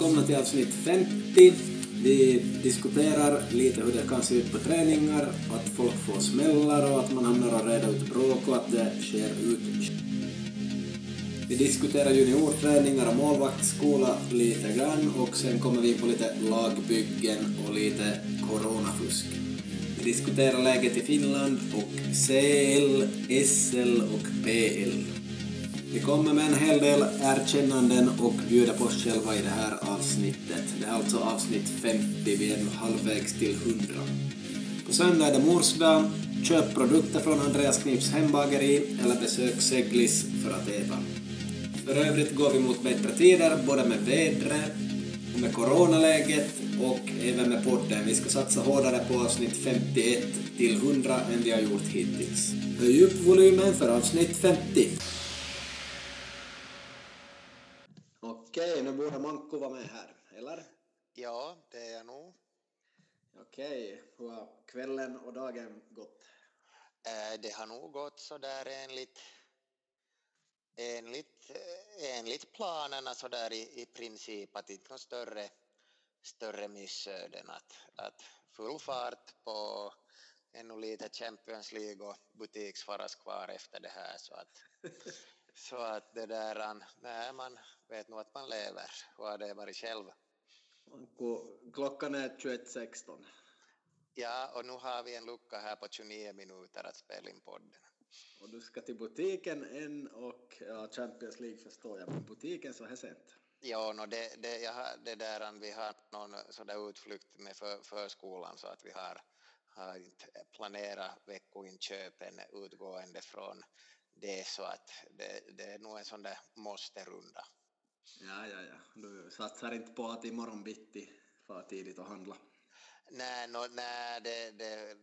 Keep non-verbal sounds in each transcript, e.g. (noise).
Välkomna till avsnitt 50. Vi diskuterar lite hur det kan se ut på träningar, att folk får smällar och att man hamnar och reda ut bråk och att det sker ut. Vi diskuterar juniorträningar och målvaktsskola lite grann och sen kommer vi in på lite lagbyggen och lite coronafusk. Vi diskuterar läget i Finland och CL, SL och PL. Vi kommer med en hel del erkännanden och bjuder på oss själva i det här avsnittet. Det är alltså avsnitt 50, vi är halvvägs till 100. På söndag är det morsdag. Köp produkter från Andreas Knips hembageri eller besök Seglis för att äta. För övrigt går vi mot bättre tider, både med vädret och med coronaläget och även med podden. Vi ska satsa hårdare på avsnitt 51 till 100 än vi har gjort hittills. Höj upp volymen för avsnitt 50. Borde Manko vara med här, eller? Ja, det är jag nog. Okej, hur har kvällen och dagen gått? Eh, Det har nog gått så där enligt, enligt, eh, enligt planerna så där i, i princip att inte något större, större missöden att, att full fart på ännu lite Champions League och butiksfaras kvar efter det här så att, (laughs) så att det där, nej man vet nog att man lever och har det varit själv. Klockan är 21.16. Ja, och nu har vi en lucka här på 29 minuter att spela in podden. Och du ska till butiken än och ja, Champions League förstår jag, men butiken så här sent. Ja, no det, det, jag det där, vi har någon sådär utflykt med för, förskolan så att vi har, har inte planerat veckoinköpen utgående från det så att det, det är nog en sån där måste-runda. Ja, ja, ja. Du satsar inte på att imorgon bitti fara tidigt och handla. Nej, no, nej det, det,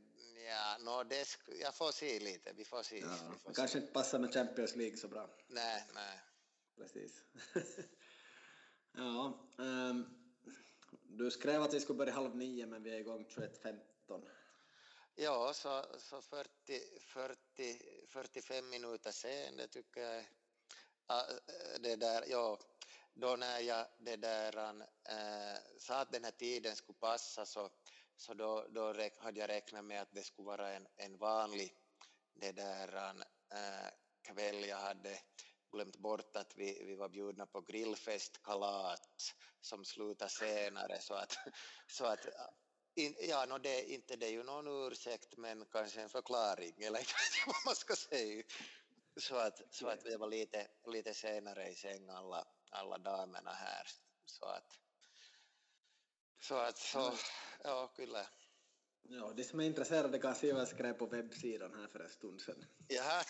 ja, no, det, jag får se lite, vi får se. Ja, vi får det se. kanske inte passar med Champions League så bra. Nej, nej. Precis. (laughs) ja, ehm, du skrev att vi skulle börja halv nio men vi är igång 21.15. Ja, så, så 40, 40, 45 minuter sen, det tycker jag är- det där, ja, då när jag det där, äh, sa att den här tiden skulle passa så, så då, då räk, hade jag räknat med att det skulle vara en, en vanlig det där, äh, kväll. Jag hade glömt bort att vi, vi var bjudna på grillfest kalas som slutar senare så att, så att in, ja, no det, inte det är ju någon ursäkt men kanske en förklaring eller inte vet jag vad man ska säga. Så att, så att vi var lite, lite senare i säng alla, alla damerna här. Så att, så att, så, ja kyllä. Ja, de som är intresserade kan se vad jag skrev på webbsidan här för en stund sedan. Jaha.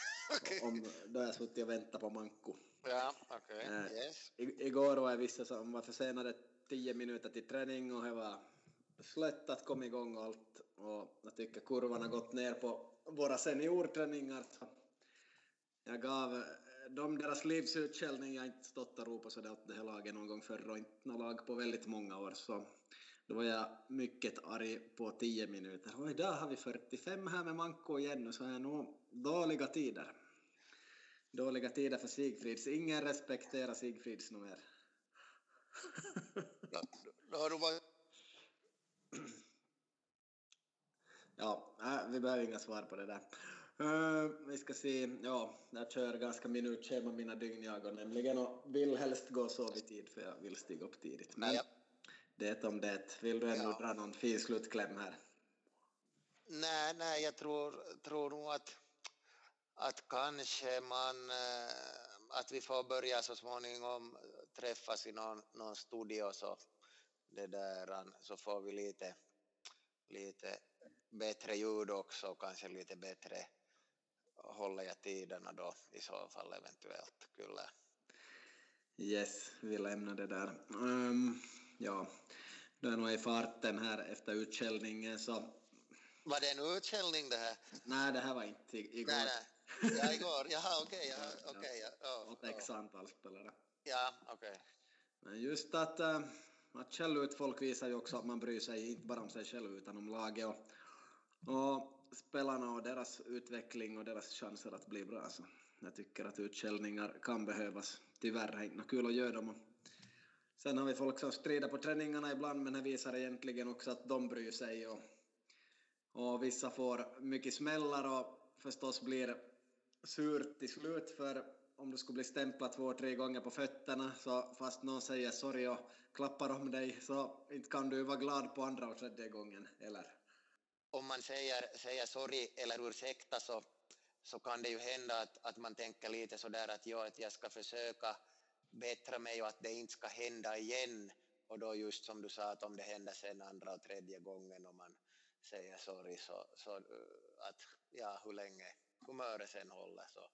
Om, då jag suttit och väntat på Manko. Ja, okej, Eh, yes. Igår var det vissa som var försenade 10 minuter till träning och det var Slättat, att komma igång och allt. Och jag tycker kurvan har gått ner på våra seniorträningar. Jag gav eh, dem deras livsutskällning. Jag har inte stått och ropat sådär åt det här laget någon gång förr och inte något lag på väldigt många år. Så då var jag mycket arg på 10 minuter. Och idag har vi 45 här med Manko igen och så är det nog dåliga tider. Dåliga tider för Sigfrids. Ingen respekterar Sigfrids mer. Har du varit (clears throat) Ja, äh, vi behöver inga svar på det där. Uh, vi ska se, ja, jag kör ganska minutschema mina dygn jag och nämligen och vill helst gå och sova i tid för jag vill stiga upp tidigt. Men Ja. det om det. Vill du ännu Ja. dra någon fin slutkläm här? Nej, nej, jag tror, tror nog att, att kanske man, eh, att vi får börja så småningom träffas i någon, någon studio så det där, så får vi lite, lite bättre ljud också och kanske lite bättre håller jag tiderna då i så fall eventuellt, kyllä. Yes, vi lämnar det där. Ehm, ja, då är nog i farten här efter utskällningen så Var det en utskällning det här? nej, det här var inte igår. Nej, nej. Ja, igår. Jaha, okej. okej, ja, ja, Åt ja. x antal spelare. Ja, okej. Men just att, äh, att skälla ut folk visar ju också att man bryr sig inte bara om sig själv utan om laget och, och spelarna och deras utveckling och deras chanser att bli bra. Så jag tycker att utskällningar kan behövas. Tyvärr är det inte kul att göra dem. Och Sen har vi folk som strider på träningarna ibland, men det visar egentligen också att de bryr sig. Och, och vissa får mycket smällar och förstås blir surt till slut, för om du skulle bli stämplad två, tre gånger på fötterna, så fast någon säger sorry och klappar om dig, så inte kan du vara glad på andra och tredje gången, eller? Om man säger, säger sorry eller ursäkta så, så kan det ju hända att, att man tänker lite sådär att, ja, att jag ska försöka bättra mig och att det inte ska hända igen. Och då just som du sa att om det händer sen andra och tredje gången och man säger sorry så, så att ja, hur länge humöret sen håller så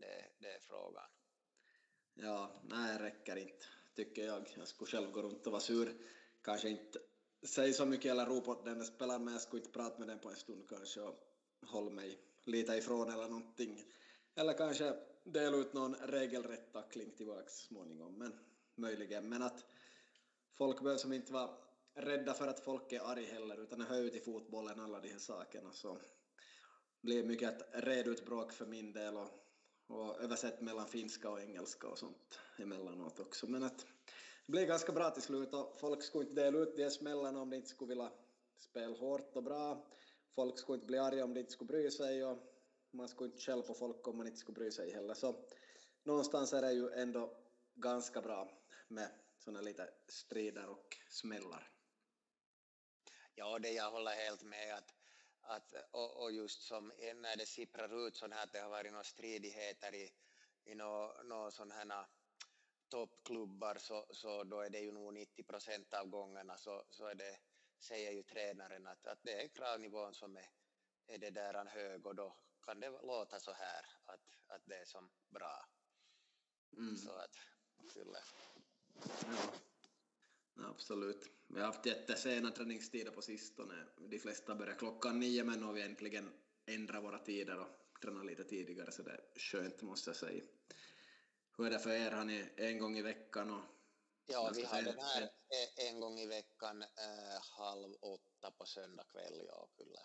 det, det är frågan. Ja, nej, det räcker inte, tycker jag. Jag skulle själv gå runt och vara sur. Kanske inte säga så mycket eller ropa åt den spelaren, men jag skulle inte prata med den på en stund kanske och hålla mig lite ifrån eller någonting. Eller kanske dela ut någon regelrätt tackling tillbaks småningom, men möjligen. Men att folk behöver som inte vara rädda för att folk är arg heller, utan det hör ju till fotbollen alla de här sakerna. Så blir mycket ett redutbråk för min del och och översätt mellan finska och engelska och sånt emellanåt också. Men att det blev ganska bra till slut och folk skulle inte dela ut de smällarna om de inte skulle vilja spela hårt och bra. Folk skulle inte bli arga om de inte skulle bry sig och man skulle inte skälla på folk om man inte skulle bry sig heller. Så någonstans är det ju ändå ganska bra med sådana lite strider och smällar. Ja, det jag håller helt med att att, och, och, just som när det sipprar ut sån här att det har varit några stridigheter i, i några nå sådana här toppklubbar så, så då är det ju nog 90 procent av gångerna så, så är det, säger ju tränaren att, att det är kravnivån som är, är det där han hög och då kan det låta så här att, att det är som bra. Mm. Så att fyller. Ja. Absolut. Vi har haft jättesena träningstider på sistone. De flesta börjar klockan nio men nu har vi äntligen ändrat våra tider och tränar lite tidigare så det är skönt måste jag säga. Hur är det för er? Har ni en gång i veckan? Och ja, vi har den här en gång i veckan äh, halv åtta på söndag kväll, ja kyllä.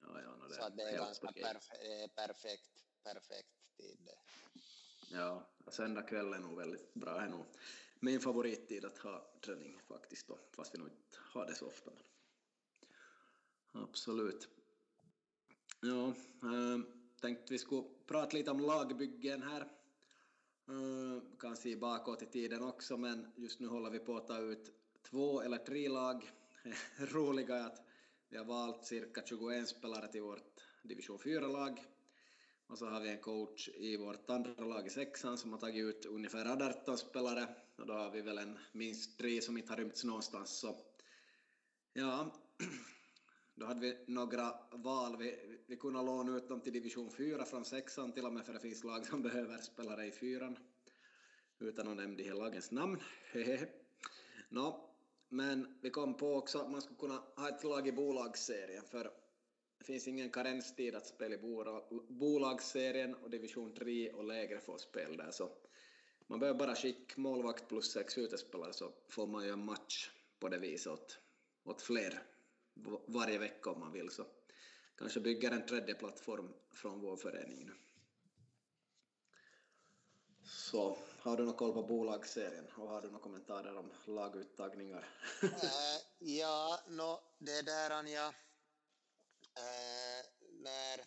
Ja, ja, no, det så det är ganska perf perfekt, perfekt tid. Ja, söndag kväll är nog väldigt bra. Är nog min favorittid att ha träning faktiskt då, fast vi nog inte har det så ofta. Men. Absolut. Ja, äh, tänkte vi skulle prata lite om lagbyggen här. Äh, kan se bakåt i tiden också, men just nu håller vi på att ta ut två eller tre lag. (laughs) Roliga är att vi har valt cirka 21 spelare till vårt division 4-lag och så har vi en coach i vårt andra lag i sexan som har tagit ut ungefär 18 spelare och då har vi väl en minst tre som inte har rymts någonstans så ja, (clears throat) då hade vi några val. Vi, vi kunde låna ut dem till division 4 från sexan till och med för det finns lag som (laughs) behöver spelare i fyran utan att nämna de här lagens namn. (laughs) no, men vi kom på också att man skulle kunna ha ett lag i bolagsserien för det finns ingen karenstid att spela i bolagsserien och division 3 och lägre får spel där så man behöver bara skicka målvakt plus sex utespelare så får man ju en match på det viset åt, åt fler varje vecka om man vill så kanske bygger en tredje plattform från vår förening nu. Så har du någon koll på bolagsserien och har du några kommentarer om laguttagningar? äh, ja, no, det där Anja... äh, när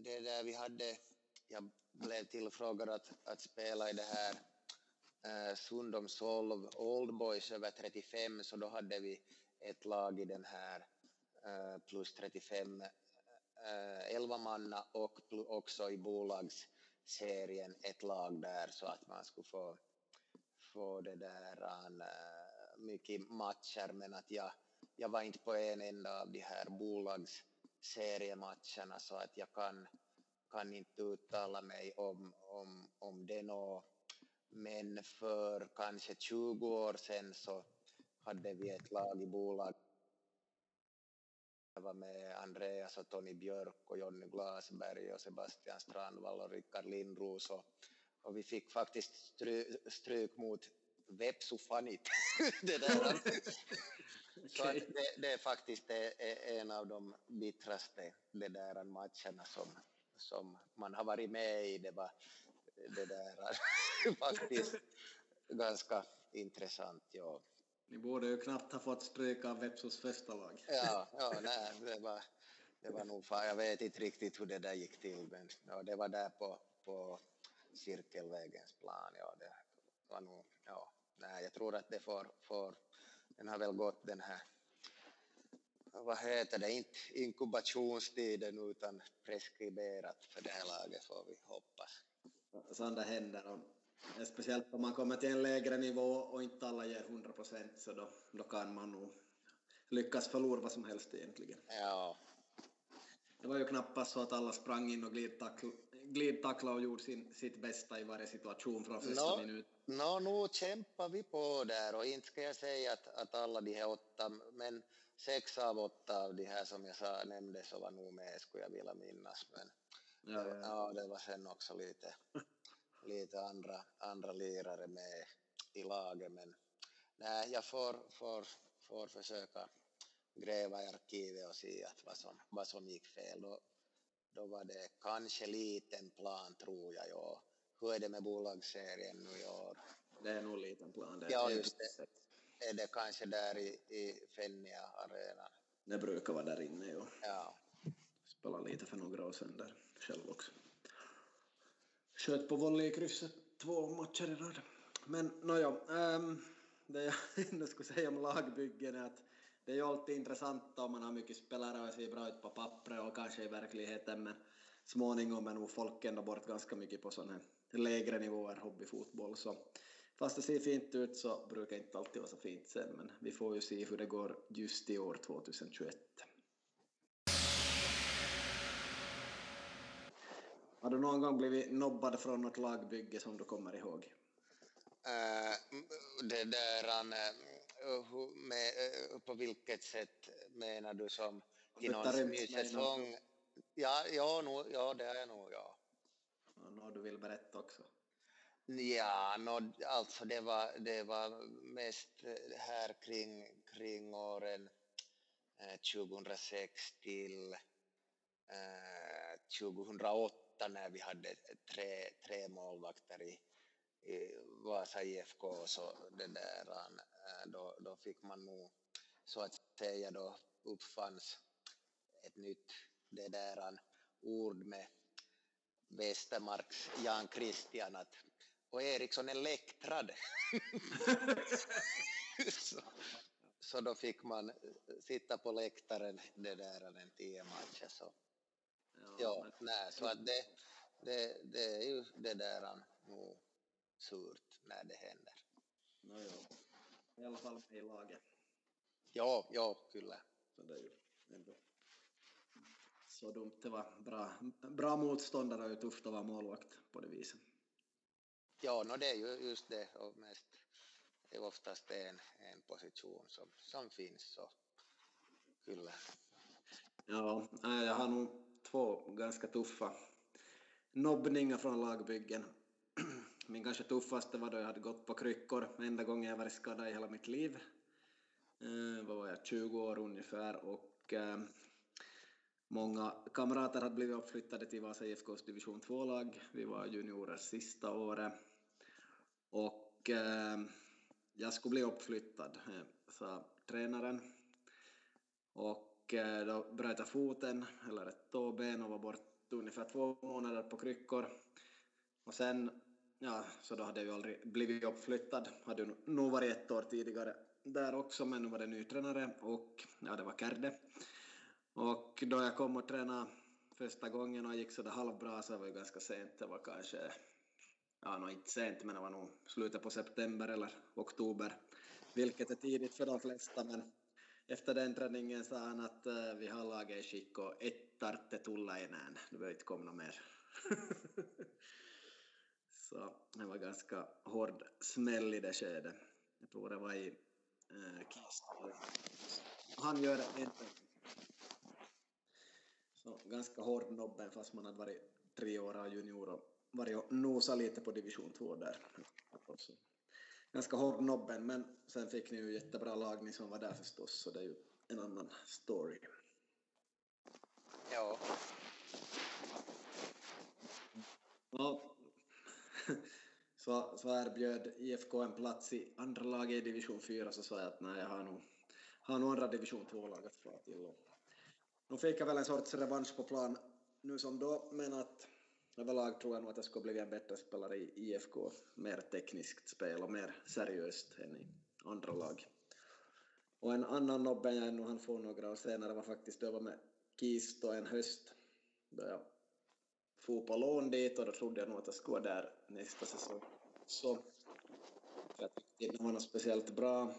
det där vi hade, jag blev tillfrågad att, att spela i det här eh, äh, Sundom Solv Old Boys över 35 så då hade vi ett lag i den här eh, plus 35 eh, 11 manna och också i bolagsserien ett lag där så att man skulle få, få det där äh, mycket matcher. Men att jag jag var inte på en enda av de här bolagsseriematcherna så att jag kan, kan inte uttala mig om, om, om det nå. Men för kanske 20 år sedan så hade vi ett lag i bolag jag var med Andreas och Tony Björk och Jonny Glasberg och Sebastian Strandvall och Rickard Lindros och, och vi fick faktiskt stry, stryk mot Vepsu Fanit. (laughs) det där. Så det, det, är faktiskt en av de bittraste det där matcherna som, som man har varit med i. Det var det där (laughs) faktiskt ganska intressant. Ja. Ni borde ju knappt ha fått stryka av Vepsos första lag. Ja, ja nej, det var, det var nog fan, jag vet inte riktigt hur det där gick till, men ja, det var där på, på cirkelvägens plan. Ja, det var nog, ja, nej, jag tror att det får, får den har väl gått den här vad heter det, inte inkubationstiden utan preskriberat för det här laget får vi hoppas. Där händer och speciellt om man kommer till en lägre nivå och inte alla ger 100 procent så då, då kan man nog lyckas förlora vad som helst egentligen. Ja. Det var ju knappast så att alla sprang in och glidtacklade glidtackla och gjorde sin, sitt bästa i varje situation från första no, minut. No, nu kämpar vi på där och inte ska jag säga att, att alla de här åtta, men sex av åtta av de här som jag sa, nämnde så var nog med skulle jag vilja minnas. Men ja, ja. ja det var sen också lite, lite andra, andra lirare med i laget. Men nej, jag får, får, får försöka gräva i arkivet och se att vad, som, vad som gick fel. Då, då var det kanske liten plan tror jag. Ja. Hur är det med bolagsserien nu i år? Det är nog liten plan. Det ja, just det är det kanske där i, i Fennia arenan. Det brukar vara där inne, jo. Ja. Spelade lite för några år sedan där själv också. Sköt på volley i krysset två matcher i rad. Men nåja, um, det jag (laughs) ändå skulle säga om lagbyggen är att det är ju alltid intressant om man har mycket spelare och ser bra ut på pappret och kanske i verkligheten men småningom är nog folk ändå bort ganska mycket på sådana här lägre nivåer hobbyfotboll så Fast det ser fint ut så brukar det inte alltid vara så fint sen, men vi får ju se hur det går just i år 2021. Har du någon gång blivit nobbad från något lagbygge som du kommer ihåg? Uh, det där, uh, med, uh, på vilket sätt menar du som i någon säsong? Ja, ja, no, ja, det är nog, ja. Och något du vill berätta också? Ja, no, alltså det var, det var mest eh, här kring, kring åren eh, 2006 till eh, 2008 när vi hade tre, tre målvakter i, i Vasa IFK så det där, eh, då, då fick man nog så att säga då uppfanns ett nytt det där eh, ord med Westermarks Jan Christian att och Eriksson är läktrad. (laughs) så, så då fick man sitta på läktaren det där en tio matcher. Så. Ja, ja nej, så att det, det, det är ju det där nog surt när det händer. No, ja. I alla fall i laget. Ja, ja, kyllä. Så det är ju ändå så dumt. Det var bra, bra motståndare och tufft att vara målvakt på det viset. Ja, no, det är ju just det och mest det är oftast en, en position som, som finns så kyllä. Ja, äh, jag har nog två ganska tuffa nobbningar från lagbyggen. (clears throat) Min kanske tuffaste var då jag hade gått på kryckor, enda gången jag varit skadad i hela mitt liv. Eh, vad var jag, 20 år ungefär och eh, många kamrater hade blivit uppflyttade till Vasa IFKs division 2-lag. Vi var juniorer sista året och eh, jag skulle bli uppflyttad, eh, sa tränaren. Och eh, då bröt jag foten, eller ett tåben, och var borta ungefär två månader på kryckor. Och sen, ja, så då hade jag ju aldrig blivit uppflyttad. Hade nog varit ett år tidigare där också, men nu var det ny tränare och ja, det var Kärde. Och då jag kom och tränade första gången och gick sådär halvbra så var det ganska sent, det var kanske ja, no, inte sent, men det var nog slutet på september eller oktober, vilket är tidigt för de flesta, men efter den träningen sa han att uh, vi har laget i skick och ett tarte tulla enää, det behöver inte komma mer. (laughs) Så det var ganska hård smäll i det skedet. Jag tror det var i eh, uh, Kista. Han gör en Så ganska hård nobben fast man hade varit tre år junior och varit och nosat lite på division 2 där. Också. Ganska hård nobben, men sen fick ni ju jättebra lag ni som var där förstås, så det är ju en annan story. Ja. ja. (laughs) så, så erbjöd IFK en plats i andra laget i division 4 så sa jag att nej, jag har nog, har nog andra division 2-lag att fara till. Nu fick jag väl en sorts revansch på plan nu som då, men att överlag tror jag nog att jag skulle blivit en bättre spelare i IFK. Mer tekniskt spel och mer seriöst än i andra lag. Och en annan nobbe jag ännu han få några år senare var faktiskt över med Kisto en höst då jag for på lån dit och då trodde jag nog att jag skulle vara där nästa säsong. Så jag tyckte inte det var något speciellt bra.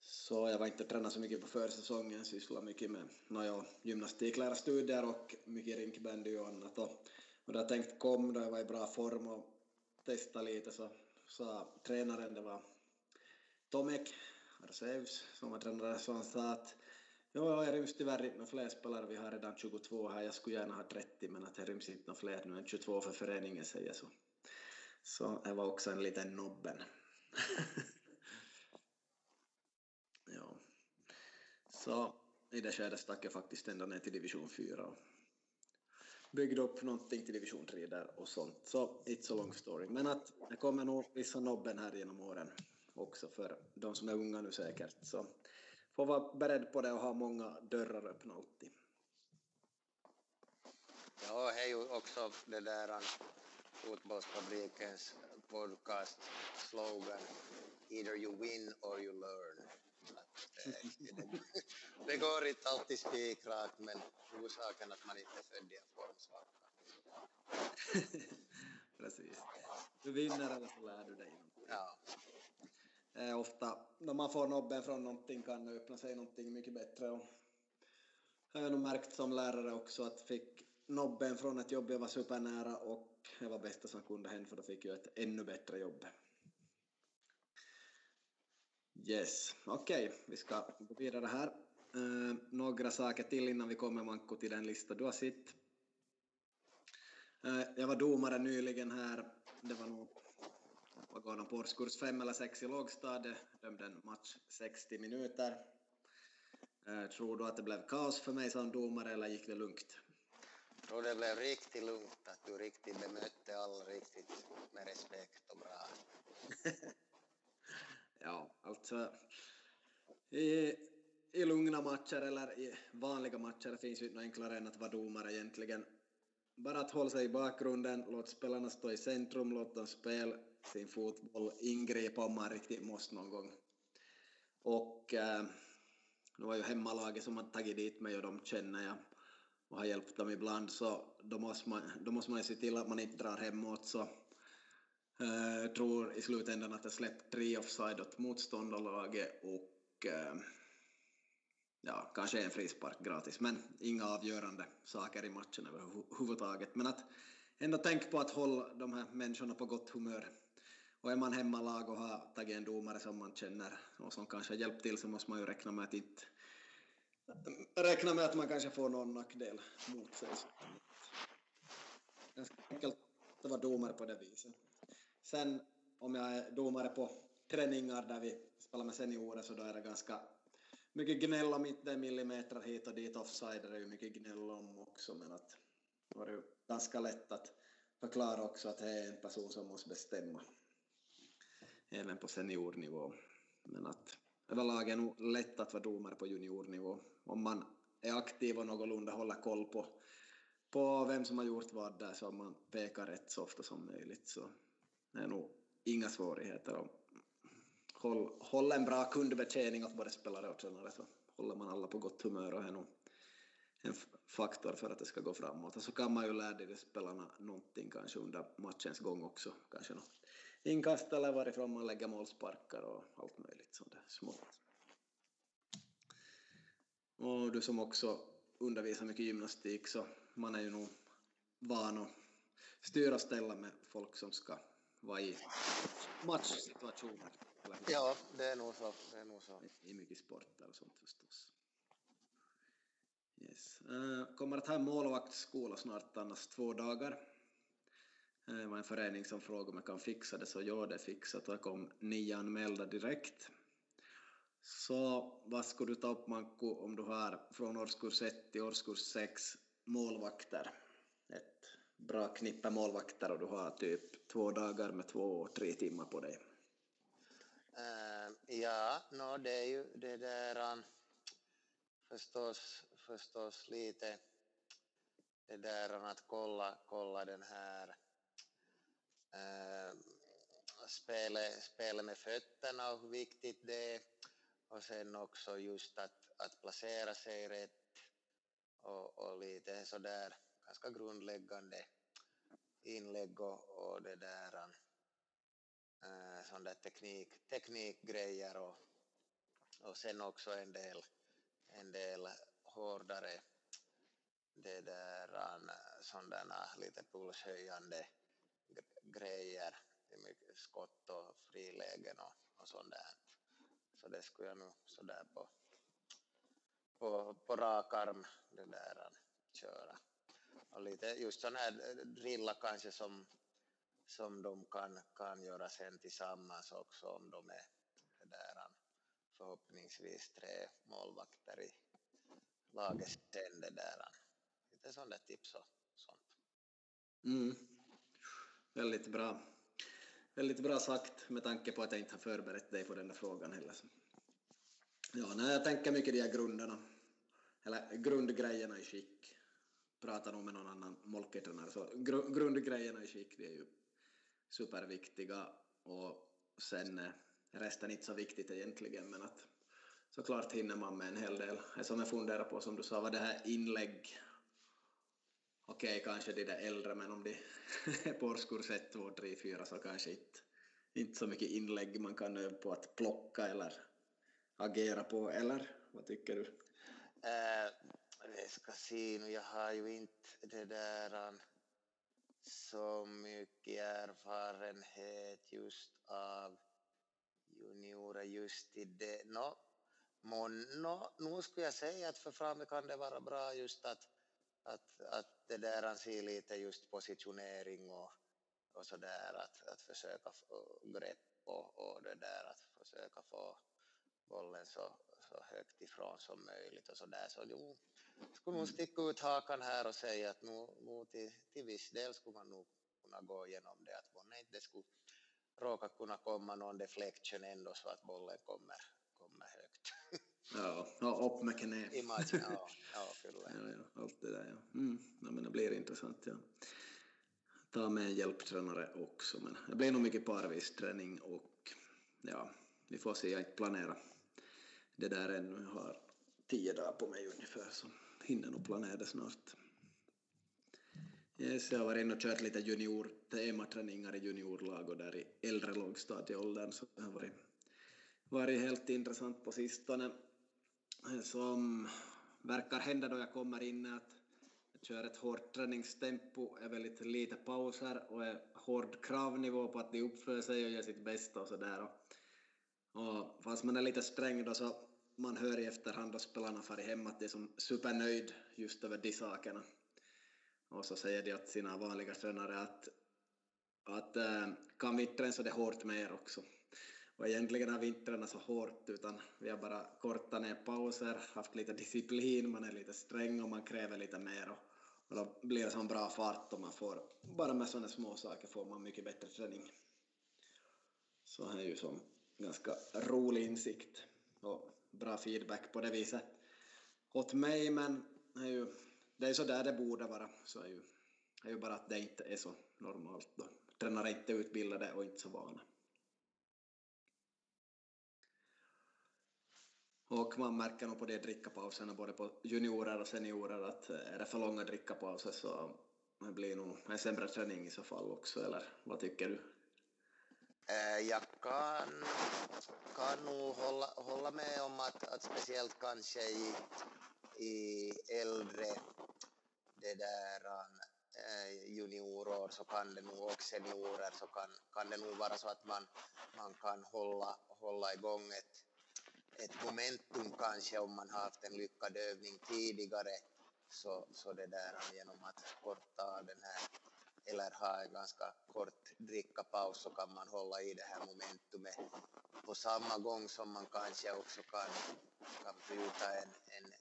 Så jag var inte tränad så mycket på försäsongen, sysslade mycket med nåja, gymnastiklärarstudier och mycket rinkbandy och annat. Och, och då jag tänkte kom då jag var i bra form och testa lite så sa tränaren, det var Tomek Arseus som var tränare, så han sa att Jo, jag ryms tyvärr inte några fler spelare. Vi har redan 22 här. Jag skulle gärna ha 30, men att det ryms inte några fler nu än 22 för föreningen, säger så. Så det var också en liten nobben. (laughs) ja. Så i det skedet stack jag faktiskt ända ner till division 4 och byggde upp någonting till division 3 där och sånt. Så it's a long story. Men att det kommer nog vissa nobben här genom åren också för de som är unga nu säkert. Så får vara beredd på det och ha många dörrar öppna alltid. Ja, det är ju också det där fotbollsfabrikens podcast slogan Either you win or you learn. (laughs) Det, går inte alltid spikrakt men orsaken att man inte är född i en formsvacka. (laughs) Precis. Du vinner eller så lär du dig någonting. Ja eh, ofta när man får nobben från någonting kan det öppna sig någonting mycket bättre. Och jag har nog märkt som lärare också att fick nobben från ett jobb jag var supernära och det var bästa som kunde hända för då fick jag ett ännu bättre jobb. Yes, okej, okay. vi ska gå vidare här. Uh, några saker till innan vi kommer Manko till den lista du har sett. Uh, jag var domare nyligen här. Det var nog vad går de på årskurs 5 eller 6 i lågstadiet, dömde en match 60 minuter. Eh, tror du att det blev kaos för mig som domare eller gick det lugnt? Jag tror det blev riktigt lugnt, att du riktigt bemötte alla riktigt med respekt och bra. (laughs) ja, alltså i, i lugna matcher eller i vanliga matcher finns ju inte enklare än att vara domare egentligen. Bara att hålla sig i bakgrunden, låt spelarna stå i centrum, låt dem spela sin fotboll, ingripa om man riktigt måste någon gång. Och eh, nu var ju hemmalaget som har tagit dit mig och de känner jag och har hjälpt dem ibland så då måste man, då måste man ju se till att man inte drar hemåt så Eh, jag tror i slutändan att jag släppte tre offside åt motståndarlaget och eh, ja, kanske en frispark gratis, men inga avgörande saker i matchen överhuvudtaget. Men att ändå tänka på att hålla de här människorna på gott humör och är man hemmalag och har tagit en domare som man känner och som kanske har hjälpt till så måste man ju räkna med att inte räkna med att man kanske får någon nackdel mot sig. Ganska enkelt att vara domare på det viset. Sen om jag är domare på träningar där vi spelar med seniorer så då är det ganska mycket gnäll om inte millimeter hit och dit offside, det ju mycket gnäll om också men att det var ju ganska lätt att förklara också att det är en person som måste bestämma även på seniornivå. Men att överlag är det nog lätt att vara domare på juniornivå om man är aktiv och någorlunda håller koll på, på vem som har gjort vad där så man pekar rätt så ofta som möjligt så det är nog inga svårigheter. Och håll, håll en bra kundbetjäning åt både spelare och tränare så håller man alla på gott humör och är nog en faktor för att det ska gå framåt. Och så kan man ju lära de spelarna någonting kanske under matchens gång också, kanske något inkast eller varifrån man lägger målsparkar och allt möjligt sånt där smått. Och du som också undervisar mycket gymnastik så man är ju nog van att styra och ställa med folk som ska vara i matchsituationer. Ja, det är nog så. Det är nog så. I mycket sporter och sånt förstås. Yes. Uh, kommer att ha en målvaktsskola snart annars två dagar. Eh, det var en förening som frågade om jag kan fixa det, så ja, det är fixat och det kom nio anmälda direkt. Så vad skulle du ta upp Manko om du har från årskurs 1 till årskurs 6 målvakter? Bra knippe målvakter och du har typ två dagar med två, tre timmar på dig? Uh, ja, no, det är ju det där um, förstås, förstås lite det där eh, att kolla, kolla den här uh, spelet, spelet med fötterna och hur viktigt det är och sen också just att, att placera sig rätt och, och lite sådär ganska grundläggande inlägg och, och det där äh, sån där teknik, teknikgrejer och, och sen också en del, en del hårdare det där sådana lite pulshöjande grejer, skott och frilägen och, och sånt där. Så det skulle jag nog sådär på, på, på rak arm det där köra. Och lite just sådana här drilla kanske som, som de kan, kan göra sen tillsammans också om de är där förhoppningsvis tre målvakter i laget sen det där. Lite sådana tips och sånt. Mm. Väldigt bra. Väldigt bra sagt med tanke på att jag inte har förberett dig på den där frågan heller. Ja, nej, jag tänker mycket de här grunderna, eller grundgrejerna i skick. Prata nog med någon annan molketränare, så gr grundgrejerna i skick, det är ju superviktiga och sen eh, resten är inte så viktigt egentligen, men att såklart hinner man med en hel del. Det som jag funderar på, som du sa, var det här inlägg okej, okay, kanske de där äldre, men om de är (laughs) på årskurs 1, 2, 3, 4 så kanske inte, inte så mycket inlägg man kan öva på att plocka eller agera på, eller vad tycker du? Eh, jag ska se nu, jag har ju inte det där så mycket erfarenhet just av juniorer just i det. No, men no, nu skulle jag säga att för framme kan det vara bra just att att, att det där han ser lite just positionering och, och så där att, att försöka få grepp och, och det där att försöka få bollen så, så högt ifrån som möjligt och så där. Så jo, skulle nog sticka ut hakan här och säga att nu, nu till, till viss del skulle man nog kunna gå igenom det, att man inte skulle råka kunna komma någon deflection ändå så att bollen kommer, kommer högt. (laughs) Ja, ja upp med knä. I matchen, ja. (laughs) Ja, ja, ja, allt det där ja. Mm, ja men det blir intressant ja. Ta med en hjälptränare också, men det blir nog mycket parvisträning och ja, vi får se, jag inte planera det där ännu. Jag har tio dagar på mig ungefär så hinner nog planera det snart. Yes, jag har varit inne och kört lite junior tematräningar i juniorlag och där i äldre lågstadieåldern så det har varit, varit helt intressant på sistone som verkar hända då jag kommer in att jag kör ett hårt träningstempo, är väldigt lite pauser och är hård kravnivå på att de uppför sig och gör sitt bästa och sådär. Och, och fast man är lite sträng då så man hör i efterhand då spelarna far hem att de är som supernöjd just över de sakerna. Och så säger de åt sina vanliga tränare att, att äh, kan vi inte träna så det hårt med er också. Och egentligen har vi inte tränat så hårt utan vi har bara kortat ner pauser, haft lite disciplin, man är lite sträng och man kräver lite mer och, och då blir det sån bra fart och man får, bara med sådana små saker får man mycket bättre träning. Så det är ju som ganska rolig insikt och bra feedback på det viset åt mig men det är ju det är så där det borde vara så är ju, det är ju bara att det inte är så normalt då. Tränare är inte utbildade och inte så vana. Och man märker nog på de drickapauserna både på juniorer och seniorer att är det för långa drickapauser så det blir nog en sämre träning i så fall också, eller vad tycker du? Eh, Jag kan, kan nog hålla, hålla med om att, att speciellt kanske i, i äldre det där eh, juniorår så kan det nog och seniorer så kan, kan det nog vara så att man, man kan hålla, hålla igång ett ett momentum kanske om man har haft en lyckad övning tidigare. Så, så det där genom att korta den här eller ha en ganska kort drickapaus så kan man hålla i det här momentumet på samma gång som man kanske också kan, kan bryta en, en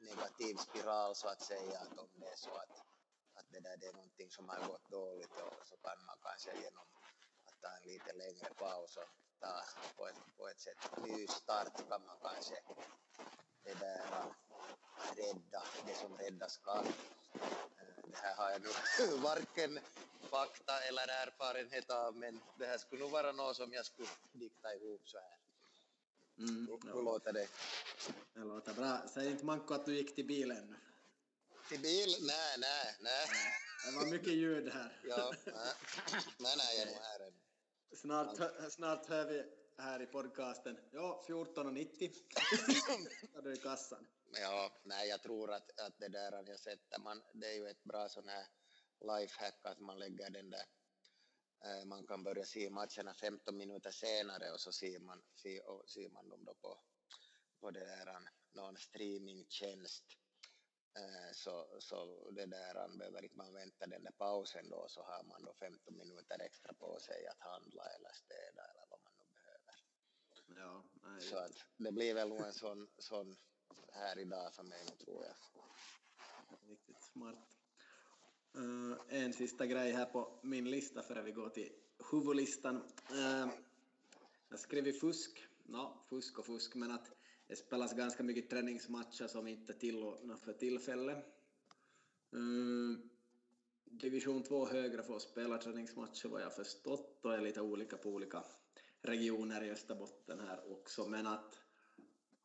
negativ spiral så att säga att om det är så att, att det där det är någonting som har gått dåligt och så kan man kanske genom att ta en lite längre paus och ta på ett, på ett sätt ny start kan man kanske det där rädda det som räddas kan. Det här har jag nu varken fakta eller erfarenhet av men det här skulle nog vara något som jag skulle dikta ihop så här. Mm, hur, låter det? Det låter bra. Säg inte Manko att du gick till bilen. Till bil? Nej, nej, nej. Det var mycket ljud här. ja, nej. nej, nej, jag är nog här ännu. Snart, snart hör vi här i podcasten, ja, 14.90 är du i kassan. Ja, nej, jag tror att, att det där jag sätter man, det är ju ett bra sån här lifehack att man lägger den där eh, man kan börja se matcherna 15 minuter senare och så ser man, ser, och ser man dem då på, på det där, någon streamingtjänst. Eh, så, så det där behöver inte man vänta den där pausen då så har man då 15 minuter extra på sig att handla eller städa eller vad man nu behöver. Ja, nej, så att det blir väl en sån, sån här idag för mig tror jag. Riktigt smart. Uh, en sista grej här på min lista före vi går till huvudlistan. Uh, jag skrev fusk. No, fusk och fusk, men att det spelas ganska mycket träningsmatcher som inte är tillåtna för tillfället. Uh, division 2 högre får spela träningsmatcher vad jag förstått och är lite olika på olika regioner i Österbotten här också, men att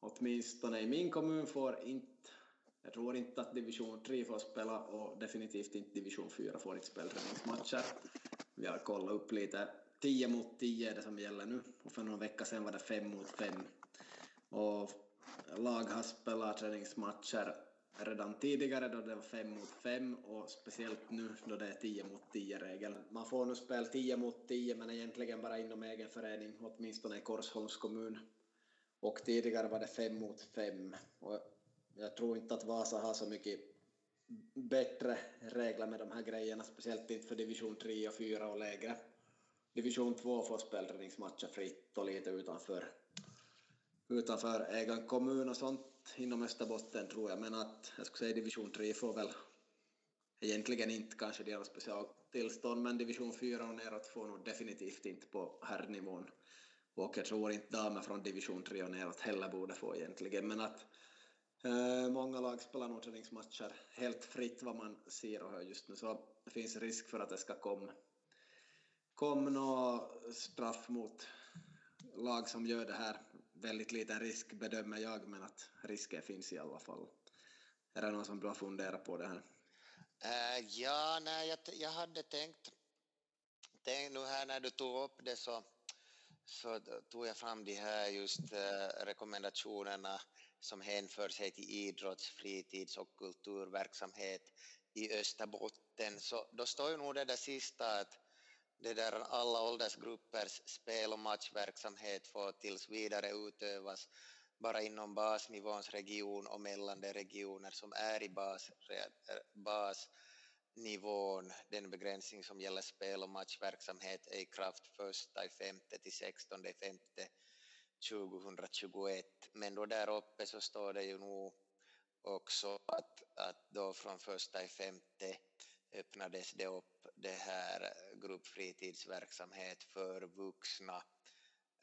åtminstone i min kommun får inte jag tror inte att division 3 får spela och definitivt inte division 4 får inte spela träningsmatcher. Vi har kollat upp lite. 10 mot 10 är det som gäller nu och för någon vecka sedan var det 5 mot 5. Och lag har spelat träningsmatcher redan tidigare då det var 5 mot 5 och speciellt nu då det är 10 mot 10-regeln. Man får nu spela 10 mot 10 men egentligen bara inom egen förening, åtminstone i Korsholms kommun. Och tidigare var det fem mot fem. Och jag tror inte att Vasa har så mycket bättre regler med de här grejerna, speciellt inte för division 3 och 4 och lägre. Division 2 får spelträningsmatcher fritt och lite utanför, utanför egen kommun och sånt inom Österbotten tror jag, men att jag skulle säga division 3 får väl egentligen inte kanske deras specialtillstånd, men division 4 och neråt får nog definitivt inte på herrnivån. Och jag tror inte damer från division 3 och neråt heller borde få egentligen, men att Eh, många lag spelar nog träningsmatcher helt fritt vad man ser och hör just nu, så det finns risk för att det ska komma kom något straff mot lag som gör det här. Väldigt liten risk bedömer jag, men att risken finns i alla fall. Är det någon som du har funderat på det här? Uh, ja, nej, jag, jag hade tänkt, tänkt, nu här när du tog upp det så, så tog jag fram de här just eh, rekommendationerna som hänför sig till idrotts-, fritids och kulturverksamhet i Österbotten. Så då står ju nog det där sista att det där alla åldersgruppers spel och matchverksamhet får tills vidare utövas bara inom basnivåns region och mellan de regioner som är i bas, eh, nivån, Den begränsning som gäller spel och matchverksamhet är i kraft första i femte till sextonde i femte 2021. Men då där uppe så står det ju nog också att, att då från första i femte öppnades det upp det här gruppfritidsverksamhet för vuxna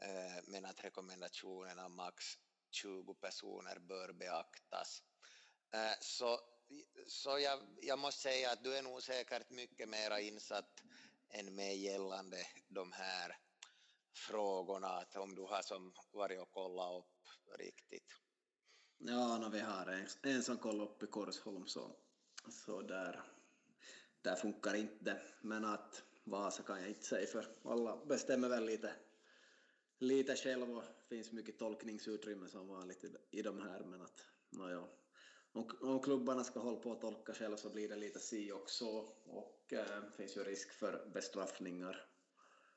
eh, men att rekommendationerna max 20 personer bör beaktas. Eh, så så jag, jag måste säga att du är nog säkert mycket mera insatt än mig gällande de här frågorna, att om du har som varit och kollat upp riktigt. Ja, no, vi har en, en som kollar upp i Korsholm så, så där, där funkar inte men att Vasa kan jag inte säga för alla bestämmer väl lite, lite själv och finns mycket tolkningsutrymme som vanligt i, i de här men att no, ja om, klubbarna ska hålla på att tolka själv så blir det lite si och så och eh, finns ju risk för bestraffningar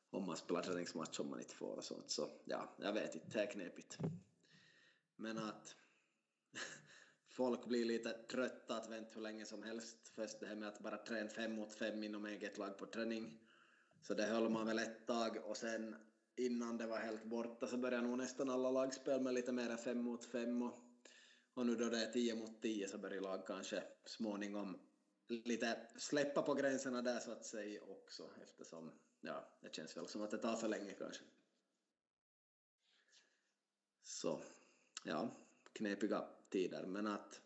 om man spelar träningsmatch om man inte får och sånt. Så ja, jag vet inte, det är knepigt. Men att (laughs) folk blir lite trötta att vänta hur länge som helst. Först det här med att bara träna fem mot fem inom eget lag på träning. Så det höll man väl ett tag och sen innan det var helt borta så började nog nästan alla lagspel med lite mer än fem mot fem och, och nu då det är 10 mot 10 så börjar lag kanske småningom lite släppa på gränserna där så att säga också eftersom ja, det känns väl som att det tar för länge kanske. Så ja, knepiga tider men att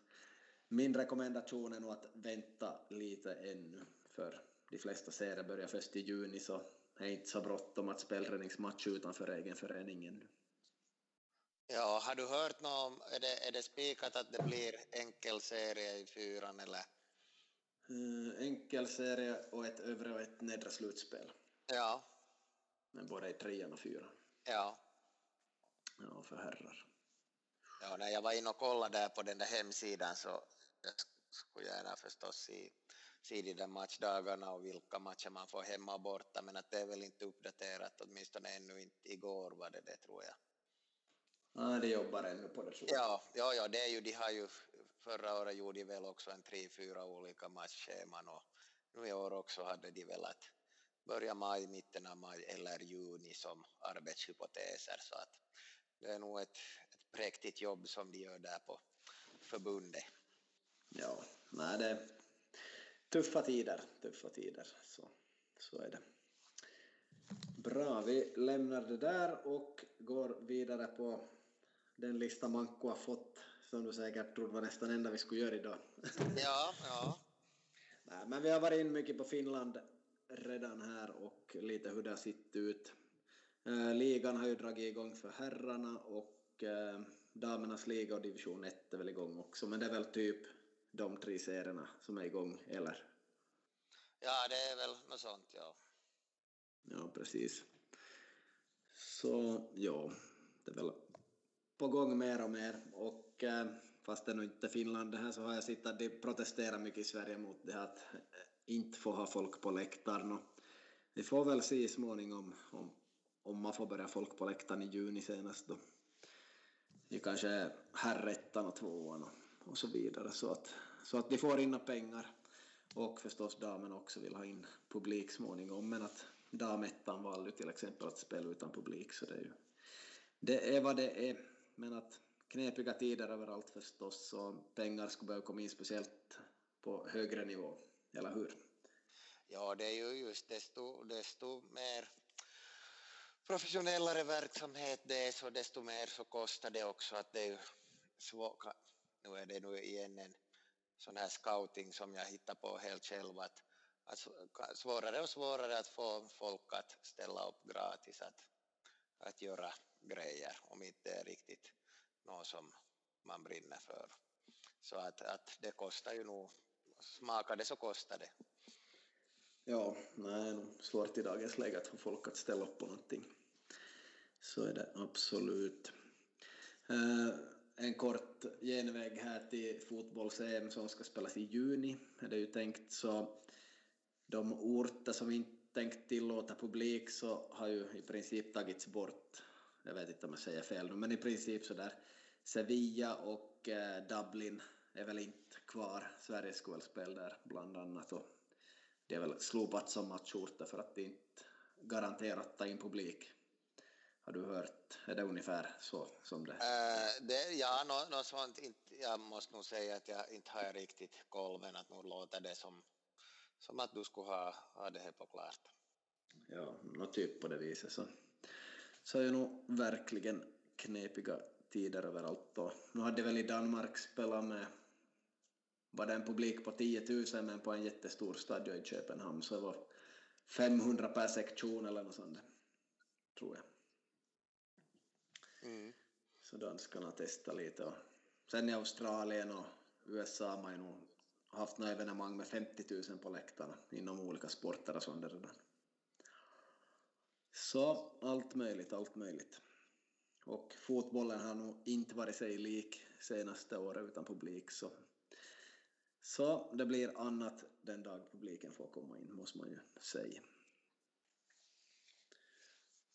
min rekommendation är nog att vänta lite ännu för de flesta serier börjar först i juni så det är inte så bråttom att spelträningsmatch utanför egen förening ännu. Ja, har du hört något om, är det, är det spikat att det blir enkel serie i fyran eller? Uh, enkel serie och ett övre och ett nedre slutspel. Ja. Men både i trean och fyran. Ja. Ja, för herrar. Ja, när jag var inne och kollade där på den där hemsidan så jag skulle gärna förstås se, se de där matchdagarna och vilka matcher man får hemma och borta, men att det är väl inte uppdaterat, åtminstone ännu inte igår var det det tror jag. Ja, de jobbar ännu på det tror jag. Ja, ja, ja, det är ju, de har ju, förra året gjorde de väl också en tre, fyra olika matchscheman och nu i år också hade de väl att börja maj, mitten av maj eller juni som arbetshypoteser så att det är nog ett, ett präktigt jobb som de gör där på förbundet. Ja, nej det är tuffa tider, tuffa tider, så, så är det. Bra, vi lämnar det där och går vidare på den lista Manko har fått, som du säkert trodde var nästan enda vi skulle göra idag. (laughs) Ja, ja. Nej, men vi har varit in mycket på Finland redan här och lite hur det har sett ut. Eh, ligan har ju dragit igång för herrarna och eh, damernas liga och division 1 är väl igång också, men det är väl typ de tre serierna som är igång, eller? Ja, det är väl något sånt, ja. Ja, precis. Så ja, det är väl på gång mer och mer. Och eh, fast det nu inte är Finland det här så har jag sett att de protesterar mycket i Sverige mot det att eh, inte få ha folk på läktaren. Och vi får väl se småningom om, om man får börja folk på läktaren i juni senast då. Det kanske är herrettan och tvåan och, och så vidare. Så att, så att de får in pengar. Och förstås damen också vill ha in publik småningom. Men att damettan valde till exempel att spela utan publik så det är ju det är vad det är men att knepiga tider överallt förstås och pengar skulle behöva komma in speciellt på högre nivå, eller hur? Ja, det är ju just desto, desto mer professionellare verksamhet det är så desto mer så kostar det också att det är ju svårt, nu är det nu igen en sån här scouting som jag hittar på helt själv att, att svårare och svårare att få folk att ställa upp gratis att, att göra grejer om inte är riktigt något som man brinner för. Så att, att det kostar ju nog, smakar det så kostar det. Ja, nej, svårt i dagens läge att få folk att ställa upp på någonting. Så är det absolut. Uh, en kort genväg här till fotbolls-EM som ska spelas i juni är det ju tänkt så de orter som inte tänkt tillåta publik så har ju i princip tagits bort jag vet inte om jag säger fel nu, men i princip så där Sevilla och eh, Dublin är väl inte kvar. Sverige skulle väl spela där bland annat och det är väl slopat som matchorter för att det inte garanterat ta in publik. Har du hört? Är det ungefär så som det? Uh, det ja, något no, sånt. Inte, jag måste nog säga att jag inte har riktigt koll, men att nog låter det som, som att du skulle ha, ha det här på klart. Ja, något typ på det viset så så är det nog verkligen knepiga tider överallt. Och nu hade väl i Danmark spelat med var det en publik på 10 000 men på en jättestor stadion i Köpenhamn så det var 500 per sektion eller något sånt tror jag. Mm. Så danskarna testade lite och sen i Australien och USA har man ju nog haft några evenemang med 50 000 på läktarna inom olika sporter och sånt redan. Så allt möjligt, allt möjligt. Och fotbollen har nog inte varit sig lik senaste året utan publik så, så det blir annat den dag publiken får komma in måste man ju säga.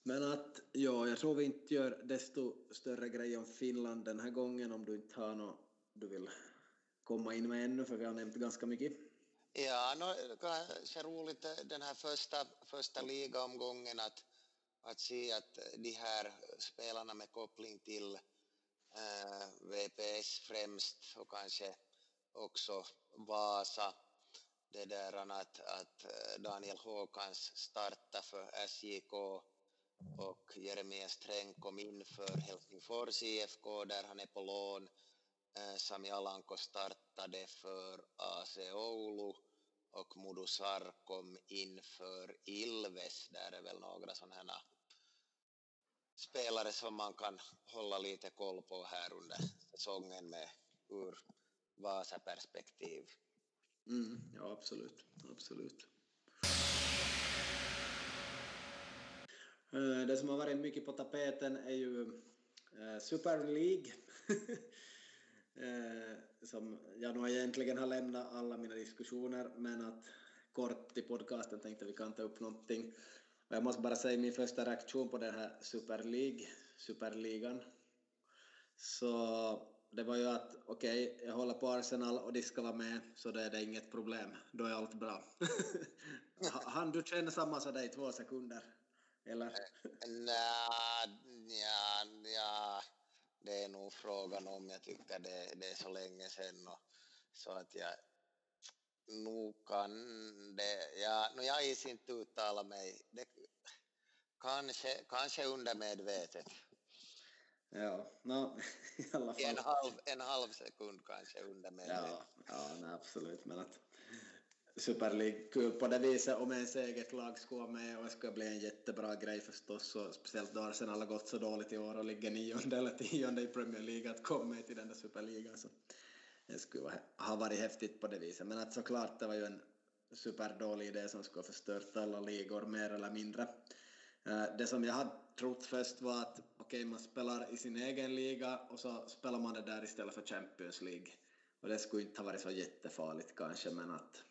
Men att, ja, jag tror vi inte gör desto större grej om Finland den här gången om du inte har något du vill komma in med ännu för vi har nämnt ganska mycket. Ja, no, kanske roligt den här första, första ligaomgången att att se att de här spelarna med koppling till eh, VPS främst och kanske också Vasa det där att, att eh, Daniel Håkans startade för SJK och Jeremias Sträng kom in för Helsingfors IFK där han är på lån. Eh, Sami Alanko startade för AC Oulu och Modo kom inför Ilves. Där är väl några sådana spelare som man kan hålla lite koll på här under säsongen med ur Vasa-perspektiv. Mm, ja, absolut. absolut. Eh, det som har varit mycket på tapeten är ju eh, Super League. (laughs) Eh, som jag nog egentligen har lämnat alla mina diskussioner, men att kort i podcasten tänkte vi kan ta upp någonting. Och jag måste bara säga min första reaktion på den här Super League, Superligan. Så det var ju att okej, okay, jag håller på Arsenal och de ska vara med, så då är det inget problem. Då är allt bra. (laughs) Han du känna samma som dig i två sekunder? Eller? Eh, Nej, ja, ja, det är nog frågan om. Jag tycker det, det är så länge sedan och, så att jag nog kan det, ja, no, jag is inte uttala mig. Det, kanske, kanske undermedvetet. Ja, no, (laughs) i alla fall. En halv, en halv sekund kanske undermedvetet. Ja, ja nej, absolut. Men att Super League kul på det viset om ens eget lag skulle vara med och det skulle bli en jättebra grej förstås och speciellt då Arsenal har gått så dåligt i år och ligger nionde eller tionde i Premier League att komma med till den där superligan så det skulle ha varit häftigt på det viset men att såklart det var ju en superdålig idé som skulle ha förstört alla ligor mer eller mindre. Eh, det som jag hade trott först var att okej, okay, man spelar i sin egen liga och så spelar man det där istället för Champions League. Och det skulle inte ha varit så jättefarligt kanske, men att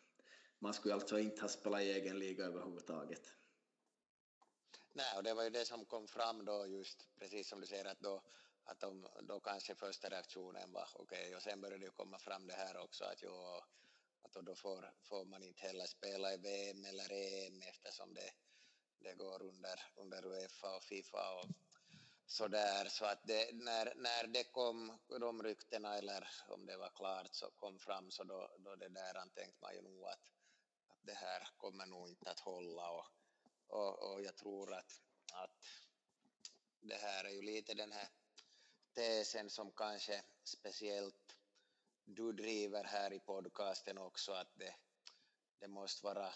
man skulle alltså inte ha spelat i egen liga överhuvudtaget. Nej, och det var ju det som kom fram då just precis som du säger att då att de, då kanske första reaktionen var okej okay, och sen började det komma fram det här också att jo, att då får, får man inte heller spela i VM eller EM eftersom det, det går under, under Uefa och Fifa och så där så att det, när, när det kom de ryktena eller om det var klart så kom fram så då, då det där tänkte man ju nog att det här kommer nog inte att hålla och, och, och jag tror att, att det här är ju lite den här tesen som kanske speciellt du driver här i podcasten också att det, det måste vara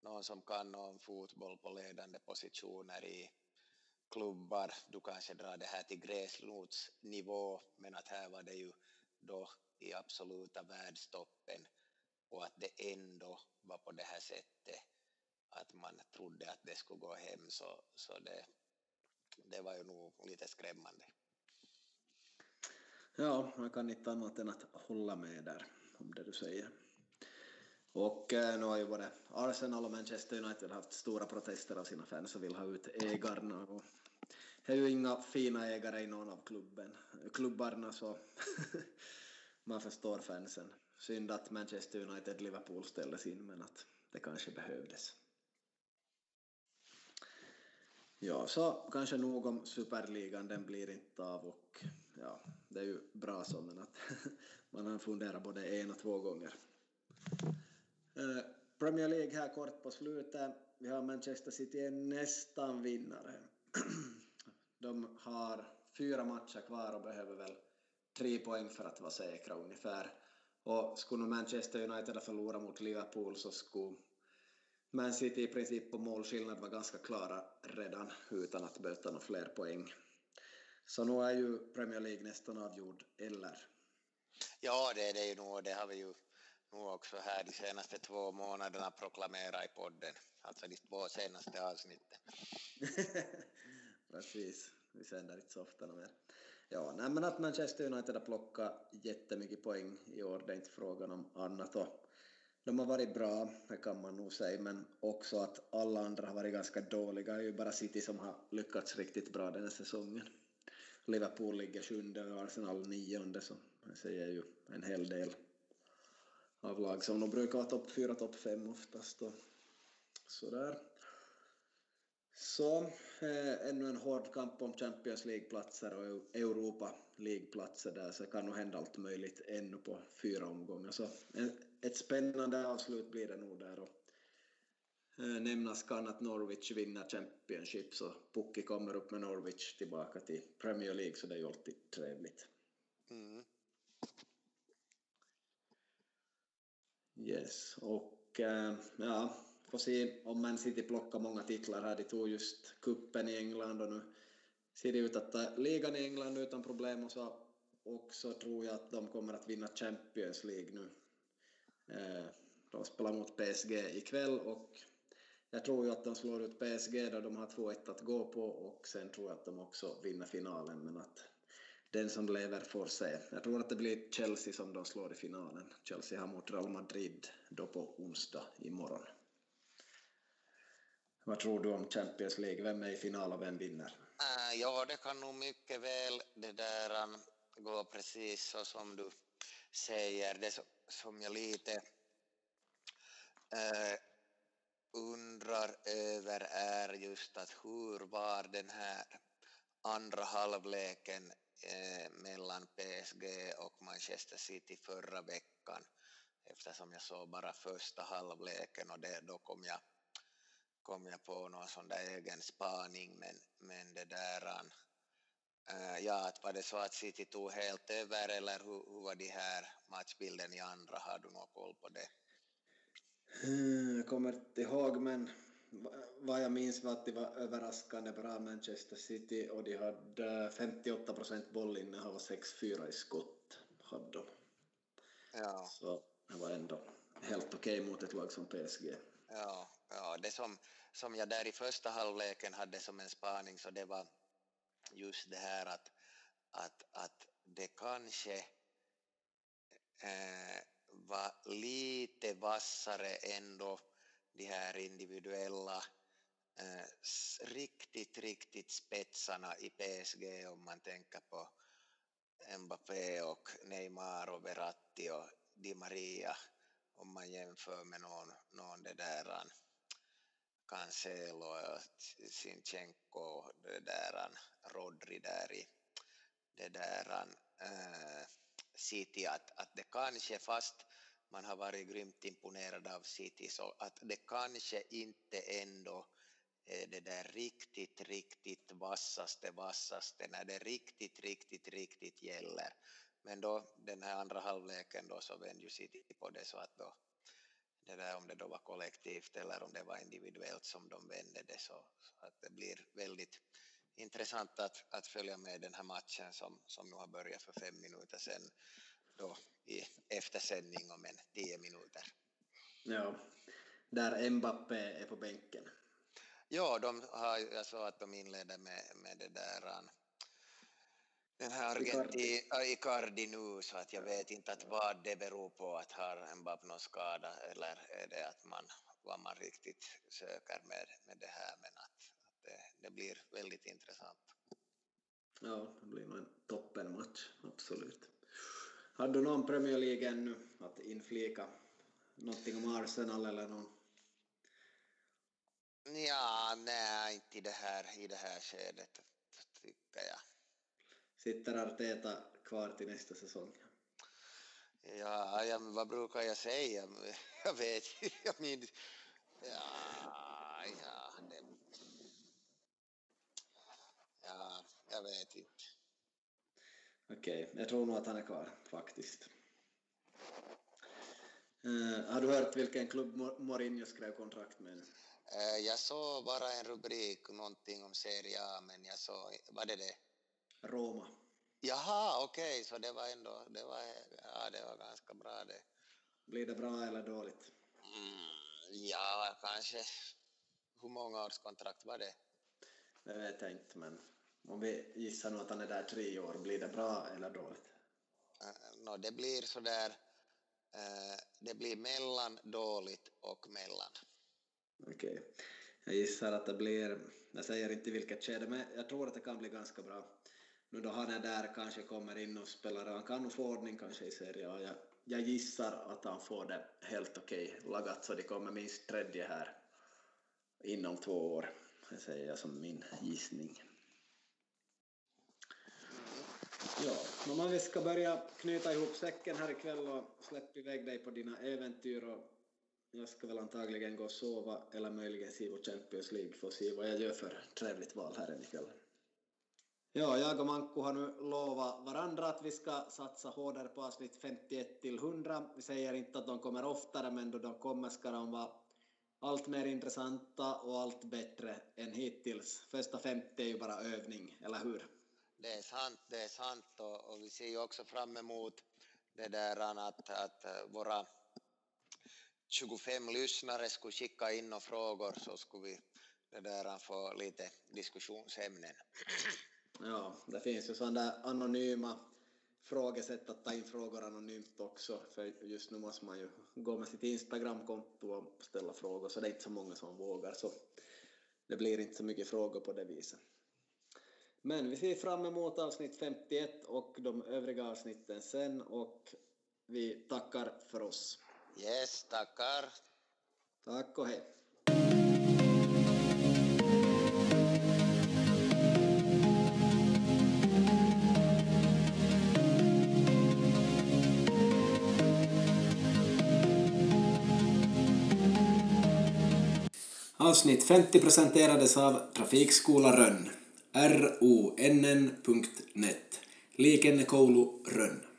någon som kan om fotboll på ledande positioner i klubbar. Du kanske drar det här till gräsrotsnivå men att här var det ju då i absoluta världstoppen och att det ändå var på det här sättet att man trodde att det skulle gå hem så, så det, det var ju nog lite skrämmande. Ja, jag kan inte annat än att hålla med där om det du säger. Och eh, nu har ju både Arsenal och Manchester United haft stora protester av sina fans och vill ha ut ägarna. Och det är ju inga fina ägare i någon av klubben, klubbarna så (laughs) man förstår fansen synd att Manchester United Liverpool ställdes in men att det kanske behövdes. Ja, så kanske nog om superligan, den blir inte av och ja, det är ju bra så men att (laughs) man har funderat både en och två gånger. Eh, Premier League här kort på slutet. Vi har Manchester City är nästan vinnare. (clears throat) De har fyra matcher kvar och behöver väl tre poäng för att vara säkra ungefär. Och skulle Manchester United ha förlorat mot Liverpool så skulle Man City i princip på målskillnad var ganska klara redan utan att böta några fler poäng. Så nu är ju Premier League nästan avgjord, eller? Ja, det är det ju nog. Det har vi ju nu också här de senaste två månaderna proklamerat i podden. Alltså de två senaste avsnitten. (laughs) Precis, vi sänder inte så ofta mer. Ja, nej, men att Manchester United har plockat jättemycket poäng i år, det är inte frågan om annat. Och de har varit bra, det kan man nog säga, men också att alla andra har varit ganska dåliga. Det är ju bara City som har lyckats riktigt bra den här säsongen. Liverpool ligger sjunde och Arsenal nionde, så det säger ju en hel del av lag som de brukar vara topp fyra, topp fem oftast. Och sådär. Så eh, ännu en hård kamp om Champions League-platser och Europa League-platser där, så kan nog hända allt möjligt ännu på fyra omgångar. Så en, ett spännande avslut blir det nog där. Och, eh, nämnas kan att Norwich vinner Championship, så Pukki kommer upp med Norwich tillbaka till Premier League, så det är ju alltid trevligt. Mm. Yes, och äh, ja, får se om Man City plockar många titlar här. De tog just kuppen i England och nu ser det ut att ta ligan i England utan problem och så också tror jag att de kommer att vinna Champions League nu. De spelar mot PSG ikväll och jag tror ju att de slår ut PSG då de har 2-1 att gå på och sen tror jag att de också vinner finalen men att den som lever får se. Jag tror att det blir Chelsea som de slår i finalen. Chelsea har mot Real Madrid då på onsdag imorgon. Vad tror du om Champions League? Vem är i final och vem vinner? Äh, ja, det kan nog mycket väl det där um, gå precis så som du säger. Det som jag lite äh, undrar över är just att hur var den här andra halvleken äh, mellan PSG och Manchester City förra veckan eftersom jag såg bara första halvleken och det, då kom jag kom jag på någon sån där egen spaning, men, men det där... Äh, ja, att var det så att City tog helt över eller hur, hur var de här matchbilden i andra? Har du någon koll på det? Hmm, jag kommer inte ihåg, men vad jag minns var att det var överraskande bra Manchester City och de hade 58 procent bollinnehav och 6-4 i skott. Hade de. Ja. Så det var ändå helt okej okay mot ett lag som PSG. Ja, ja det som, som jag där i första halvleken hade som en spaning så det var just det här att, att, att det kanske eh, var lite vassare ändå de här individuella eh, riktigt, riktigt spetsarna i PSG om man tänker på Mbappé och Neymar och Verratti och Di Maria om man jämför med någon, någon det där. Cancelo och Sinchenko det där Rodri där i det där äh, eh, City att, att det kanske fast man har varit grymt imponerad av City så att det kanske inte ändå är eh, det där riktigt, riktigt vassaste, vassaste när det riktigt, riktigt, riktigt gäller. Men då den här andra halvleken då så vände ju City på det så att då det där om det då var kollektivt eller om det var individuellt som de vände det så, så att det blir väldigt intressant att, att följa med den här matchen som, som nu har börjat för fem minuter sedan då i eftersändning om en tio minuter. Ja, där Mbappé är på bänken. Ja, de har, jag sa att de inledde med, med det där den här Argentin, Icardi nu, så att jag vet inte att vad det beror på att har Mbappé någon skada eller är det att man, vad man riktigt söker med, med det här, men att, att det, det blir väldigt intressant. Ja, det blir nog en toppenmatch, absolut. Har du någon Premier League ännu att inflika? Någonting om Arsenal eller någon? Ja, nej, inte i det här, i det här skedet, tycker jag. Sitter Arteta kvar till nästa säsong? Ja, ja vad brukar jag säga? Jag vet jag minns... Ja, ja, det... ja, jag vet inte. Okej, okay. jag tror nog att han är kvar faktiskt. Uh, har du hört vilken klubb Mourinho skrev kontrakt med? Uh, jag såg bara en rubrik, någonting om Serie A, men jag såg, var det det? Roma. Jaha, okej, okay, så det var ändå, det var, ja, det var ganska bra det. Blir det bra eller dåligt? Mm, ja, kanske. Hur många års kontrakt var det? Det vet jag inte, men om vi gissar nu att han är där tre år, blir det bra eller dåligt? Uh, no, det blir sådär, uh, det blir mellan dåligt och mellan. Okej. Okay. Jag gissar att det blir, jag säger inte vilket skede, men jag tror att det kan bli ganska bra nu då han är där kanske kommer in och spelar, han kan nog få ordning kanske i serien och jag, jag gissar att han får det helt okej okay. lagat så de kommer minst tredje här inom två år. Det säger jag som min gissning. Ja, men om vi ska börja knyta ihop säcken här ikväll och släppa iväg dig på dina äventyr och jag ska väl antagligen gå och sova eller möjligen se på Champions League för att se vad jag gör för trevligt val här ikväll. Ja, jag och Manko har nu lovat varandra att vi ska satsa hårdare på avsnitt 51 till 100. Vi säger inte att de kommer oftare, men då de kommer ska de vara allt mer intressanta och allt bättre än hittills. Första 50 är ju bara övning, eller hur? Det är sant, det är sant och, och vi ser ju också fram emot det där att, att våra 25 lyssnare skulle skicka in några frågor så skulle vi det där få lite diskussionsämnen. Ja, det finns ju sådana där anonyma frågesätt att ta in frågor anonymt också, för just nu måste man ju gå med sitt Instagramkonto och ställa frågor, så det är inte så många som vågar, så det blir inte så mycket frågor på det viset. Men vi ser fram emot avsnitt 51 och de övriga avsnitten sen och vi tackar för oss. Yes, tackar. Tack och hej. Avsnitt 50 presenterades av Trafikskola Rönn, ronn.net, Likennekoulu Rönn.